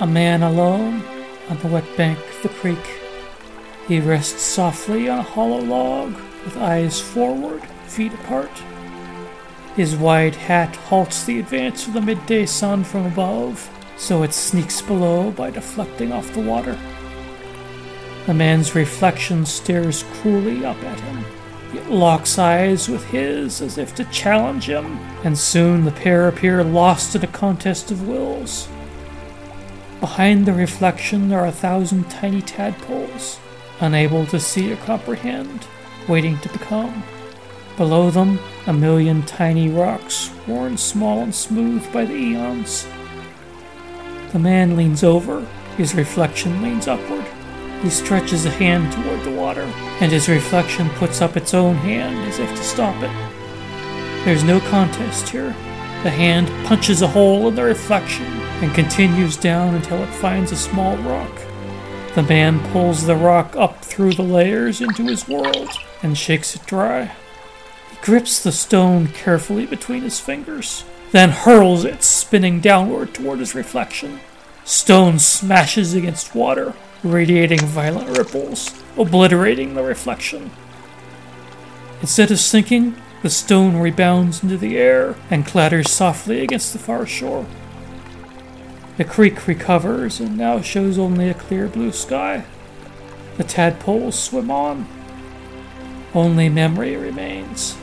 A man alone on the wet bank of the creek. He rests softly on a hollow log with eyes forward, feet apart. His wide hat halts the advance of the midday sun from above, so it sneaks below by deflecting off the water. The man's reflection stares cruelly up at him. It locks eyes with his as if to challenge him, and soon the pair appear lost in a contest of wills. Behind the reflection are a thousand tiny tadpoles, unable to see or comprehend, waiting to become. Below them, a million tiny rocks, worn small and smooth by the eons. The man leans over, his reflection leans upward. He stretches a hand toward the water, and his reflection puts up its own hand as if to stop it. There's no contest here. The hand punches a hole in the reflection and continues down until it finds a small rock. The man pulls the rock up through the layers into his world and shakes it dry. He grips the stone carefully between his fingers, then hurls it spinning downward toward his reflection. Stone smashes against water, radiating violent ripples, obliterating the reflection. Instead of sinking, the stone rebounds into the air and clatters softly against the far shore. The creek recovers and now shows only a clear blue sky. The tadpoles swim on. Only memory remains.